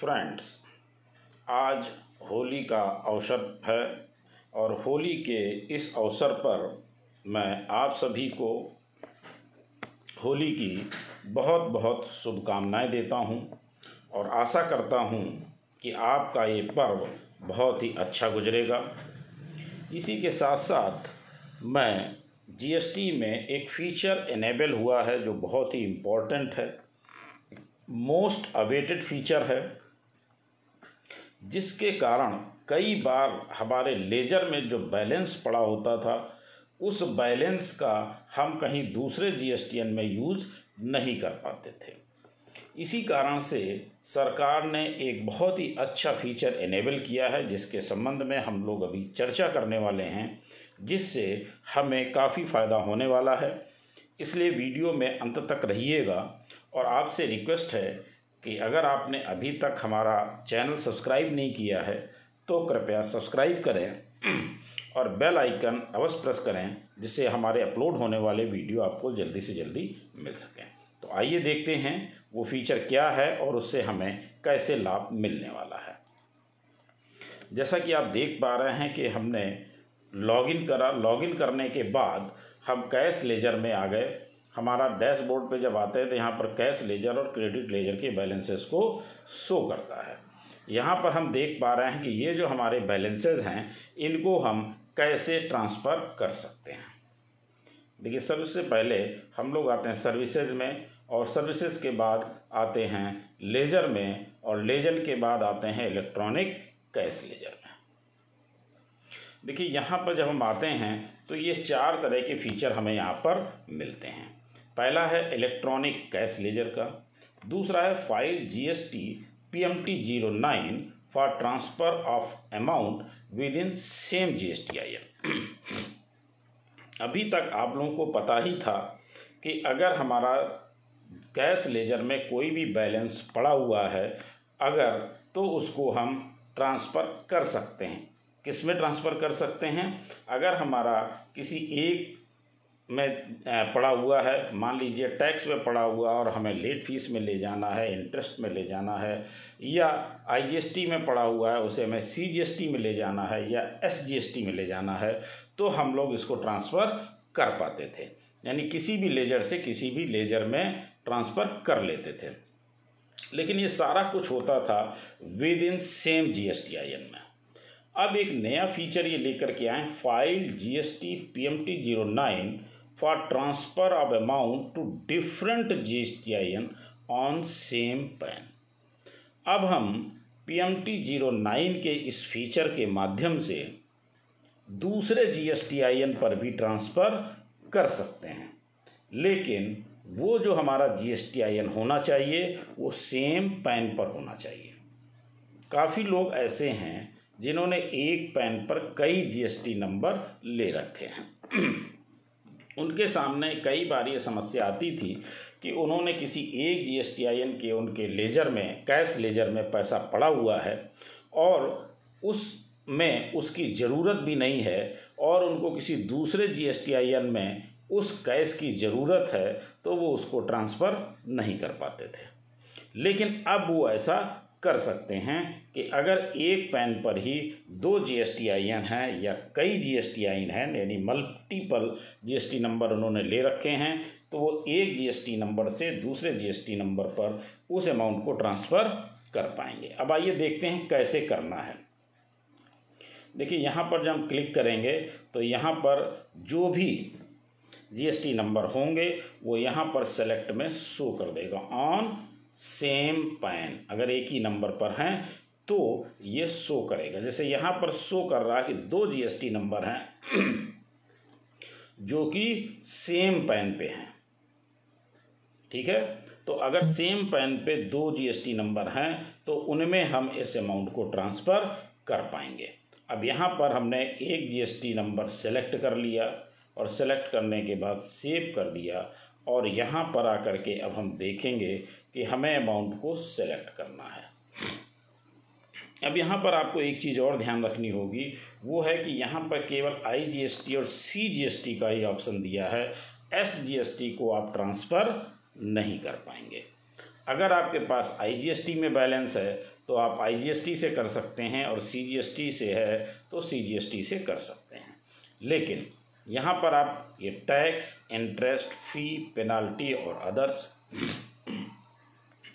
Friends आज होली का अवसर है और होली के इस अवसर पर मैं आप सभी को होली की बहुत बहुत शुभकामनाएँ देता हूँ और आशा करता हूँ कि आपका ये पर्व बहुत ही अच्छा गुजरेगा। इसी के साथ साथ मैं जीएसटी में एक फ़ीचर इनेबल हुआ है जो बहुत ही इम्पोर्टेंट है। मोस्ट अवेटेड फीचर है। जिसके कारण कई बार हमारे लेजर में जो बैलेंस पड़ा होता था, उस बैलेंस का हम कहीं दूसरे जीएसटीएन में यूज़ नहीं कर पाते थे। इसी कारण से सरकार ने एक बहुत ही अच्छा फीचर इनेबल किया है, जिसके संबंध में हम लोग अभी चर्चा करने वाले हैं, जिससे हमें काफ़ी फ़ायदा होने वाला है। इसलिए वीडियो में अंत तक रहिएगा और आपसे रिक्वेस्ट है कि अगर आपने अभी तक हमारा चैनल सब्सक्राइब नहीं किया है तो कृपया सब्सक्राइब करें और बेल आइकन अवश्य प्रेस करें, जिससे हमारे अपलोड होने वाले वीडियो आपको जल्दी से जल्दी मिल सकें। तो आइए देखते हैं वो फीचर क्या है और उससे हमें कैसे लाभ मिलने वाला है। जैसा कि आप देख पा रहे हैं कि हमने लॉगिन करा, लॉगिन करने के बाद हम कैश लेजर में आ गए। हमारा डैशबोर्ड पे जब आते हैं तो यहाँ पर कैश लेजर और क्रेडिट लेजर के बैलेंसेस को शो करता है। यहाँ पर हम देख पा रहे हैं कि ये जो हमारे बैलेंसेज हैं, इनको हम कैसे ट्रांसफ़र कर सकते हैं। देखिए, सबसे पहले हम लोग आते हैं सर्विसेज़ में और सर्विसेज़ के बाद आते हैं लेजर में और लेजर के बाद आते हैं इलेक्ट्रॉनिक कैश लेजर में। देखिए, यहाँ पर जब हम आते हैं तो ये चार तरह के फीचर हमें यहाँ पर मिलते हैं। पहला है इलेक्ट्रॉनिक कैश लेजर का, दूसरा है file GST PMT zero nine for transfer of amount within same G S T I N अभी तक आप लोगों को पता ही था कि अगर हमारा कैश लेजर में कोई भी बैलेंस पड़ा हुआ है, अगर तो उसको हम ट्रांसफ़र कर सकते हैं। किसमें ट्रांसफ़र कर सकते हैं? अगर हमारा किसी एक में पड़ा हुआ है। मान लीजिए टैक्स में पड़ा हुआ और हमें लेट फ़ीस में ले जाना है, इंटरेस्ट में ले जाना है, या आईजीएसटी में पड़ा हुआ है, उसे हमें सीजीएसटी में ले जाना है, या एसजीएसटी में ले जाना है तो हम लोग इसको ट्रांसफ़र कर पाते थे। यानी किसी भी लेजर से किसी भी लेजर में ट्रांसफ़र कर लेते थे। लेकिन ये सारा कुछ होता था within same G S T I N में। अब एक नया फीचर ये लेकर के आए file G S T P M T zero nine for transfer of amount to different GSTIN on same PAN. अब हम P M T zero nine के इस फीचर के माध्यम से दूसरे G S T I N पर भी ट्रांसफ़र कर सकते हैं। लेकिन वो जो हमारा G S T I N होना चाहिए, वो सेम पैन पर होना चाहिए। काफ़ी लोग ऐसे हैं जिन्होंने एक पैन पर कई जी एस टी नंबर ले रखे हैं। उनके सामने कई बार ये समस्या आती थी कि उन्होंने किसी एक G S T I N के उनके लेजर में, कैश लेजर में पैसा पड़ा हुआ है और उस में उसकी ज़रूरत भी नहीं है और उनको किसी दूसरे G S T I N में उस कैश की ज़रूरत है तो वो उसको ट्रांसफ़र नहीं कर पाते थे। लेकिन अब वो ऐसा कर सकते हैं कि अगर एक पैन पर ही दो G S T I N हैं या कई G S T I N हैं, यानी multiple G S T number उन्होंने ले रखे हैं तो वो एक जी एस टी नंबर से दूसरे जी एस टी नंबर पर उस अमाउंट को ट्रांसफ़र कर पाएँगे। अब आइए देखते हैं कैसे करना है। देखिए, यहाँ पर जब हम क्लिक करेंगे तो यहाँ पर जो भी जीएसटी नंबर होंगे, वो यहाँ पर सेलेक्ट में शो कर देगा। ऑन सेम पैन, अगर एक ही नंबर पर हैं तो ये शो करेगा। जैसे यहाँ पर शो कर रहा है कि दो जीएसटी नंबर हैं, जो कि सेम पैन पे हैं। ठीक है? तो अगर सेम पैन पे दो जीएसटी नंबर हैं तो उनमें हम इस अमाउंट को ट्रांसफ़र कर पाएँगे। अब यहाँ पर हमने एक जीएसटी नंबर सेलेक्ट कर लिया और सेलेक्ट करने के बाद सेव कर दिया और यहाँ पर आकर के अब हम देखेंगे कि हमें अमाउंट को सेलेक्ट करना है। अब यहाँ पर आपको एक चीज़ और ध्यान रखनी होगी, वो है कि यहाँ पर केवल आई जी एस टी और सी जी एस टी का ही ऑप्शन दिया है। एस जी एस टी को आप ट्रांसफ़र नहीं कर पाएँगे। अगर आपके पास आईजीएसटी में बैलेंस है तो आप आईजीएसटी से कर सकते हैं और सीजीएसटी से है तो सीजीएसटी से कर सकते हैं। लेकिन यहाँ पर आप ये टैक्स इंटरेस्ट फ़ी पेनाल्टी और अदर्स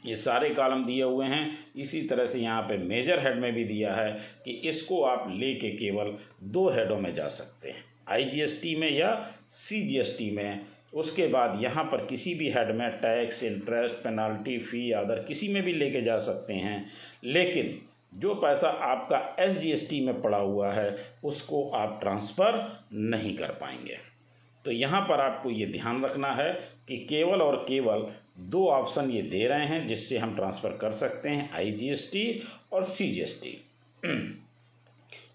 ये सारे कॉलम दिए हुए हैं। इसी तरह से यहाँ पे मेजर हेड में भी दिया है कि इसको आप लेके केवल दो हेडों में जा सकते हैं। आईजीएसटी में या सीजीएसटी में। उसके बाद यहाँ पर किसी भी हेड में टैक्स इंटरेस्ट पेनल्टी फ़ी आदर किसी में भी लेके जा सकते हैं। लेकिन जो पैसा आपका एसजीएसटी में पड़ा हुआ है, उसको आप ट्रांसफ़र नहीं कर पाएँगे। तो यहाँ पर आपको ये ध्यान रखना है कि केवल और केवल दो ऑप्शन ये दे रहे हैं जिससे हम ट्रांसफ़र कर सकते हैं आईजीएसटी और सीजीएसटी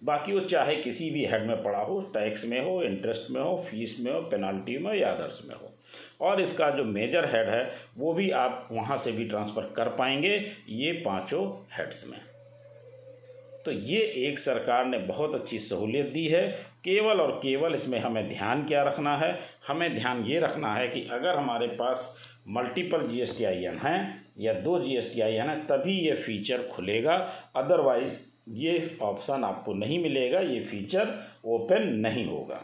बाकी वो चाहे किसी भी हेड में पड़ा हो टैक्स में हो इंटरेस्ट में हो फ़ीस में हो पेनाल्टी में हो या अदर्स में हो। और इसका जो मेजर हेड है, वो भी आप वहाँ से भी ट्रांसफ़र कर पाएँगे ये पाँचों हेड्स में। तो ये एक सरकार ने बहुत अच्छी सहूलियत दी है। केवल और केवल इसमें हमें ध्यान क्या रखना है? हमें ध्यान ये रखना है कि अगर हमारे पास मल्टीपल जी एस हैं, या दो G S T I N है, तभी ये फीचर खुलेगा। अदरवाइज़ ये ऑप्शन आपको नहीं मिलेगा, ये फीचर ओपन नहीं होगा।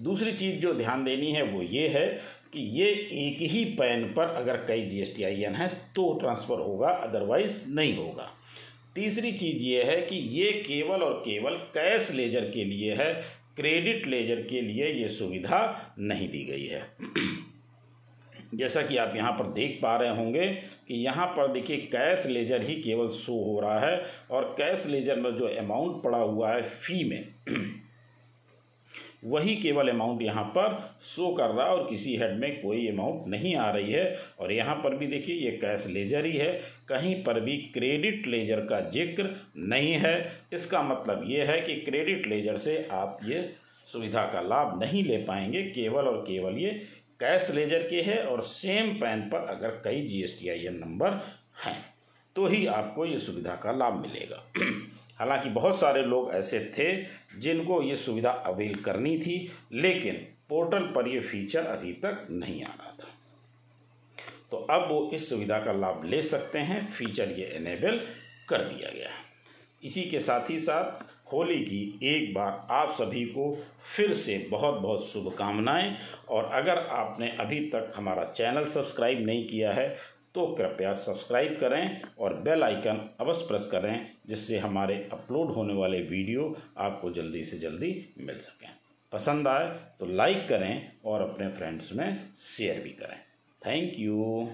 दूसरी चीज़ जो ध्यान देनी है, वो ये है कि ये एक ही पैन पर अगर कई G S T I N है तो ट्रांसफ़र होगा अदरवाइज़ नहीं होगा। तीसरी चीज़ ये है कि ये केवल और केवल कैश लेजर के लिए है, क्रेडिट लेजर के लिए ये सुविधा नहीं दी गई है। जैसा कि आप यहाँ पर देख पा रहे होंगे कि यहाँ पर देखिए कैश लेजर ही केवल शो हो रहा है और कैश लेजर में जो अमाउंट पड़ा हुआ है फ़ी में, वही केवल अमाउंट यहाँ पर शो कर रहा है और किसी हेड में कोई अमाउंट नहीं आ रही है। और यहाँ पर भी देखिए ये कैश लेजर ही है, कहीं पर भी क्रेडिट लेजर का ज़िक्र नहीं है। इसका मतलब ये है कि क्रेडिट लेजर से आप ये सुविधा का लाभ नहीं ले पाएँगे, केवल और केवल ये कैश लेजर के है और सेम पैन पर अगर कई G S T I N number हैं तो ही आपको ये सुविधा का लाभ मिलेगा। हालाँकि बहुत सारे लोग ऐसे थे जिनको ये सुविधा अवेल करनी थी, लेकिन पोर्टल पर ये फीचर अभी तक नहीं आ रहा था। तो अब वो इस सुविधा का लाभ ले सकते हैं फीचर ये इनेबल कर दिया गया है। इसी के साथ ही साथ होली की एक बार आप सभी को फिर से बहुत बहुत शुभकामनाएँ। और अगर आपने अभी तक हमारा चैनल सब्सक्राइब नहीं किया है तो कृपया सब्सक्राइब करें और बेल आइकन अवश्य प्रेस करें, जिससे हमारे अपलोड होने वाले वीडियो आपको जल्दी से जल्दी मिल सकें। पसंद आए तो लाइक करें और अपने फ्रेंड्स में शेयर भी करें। Thank you.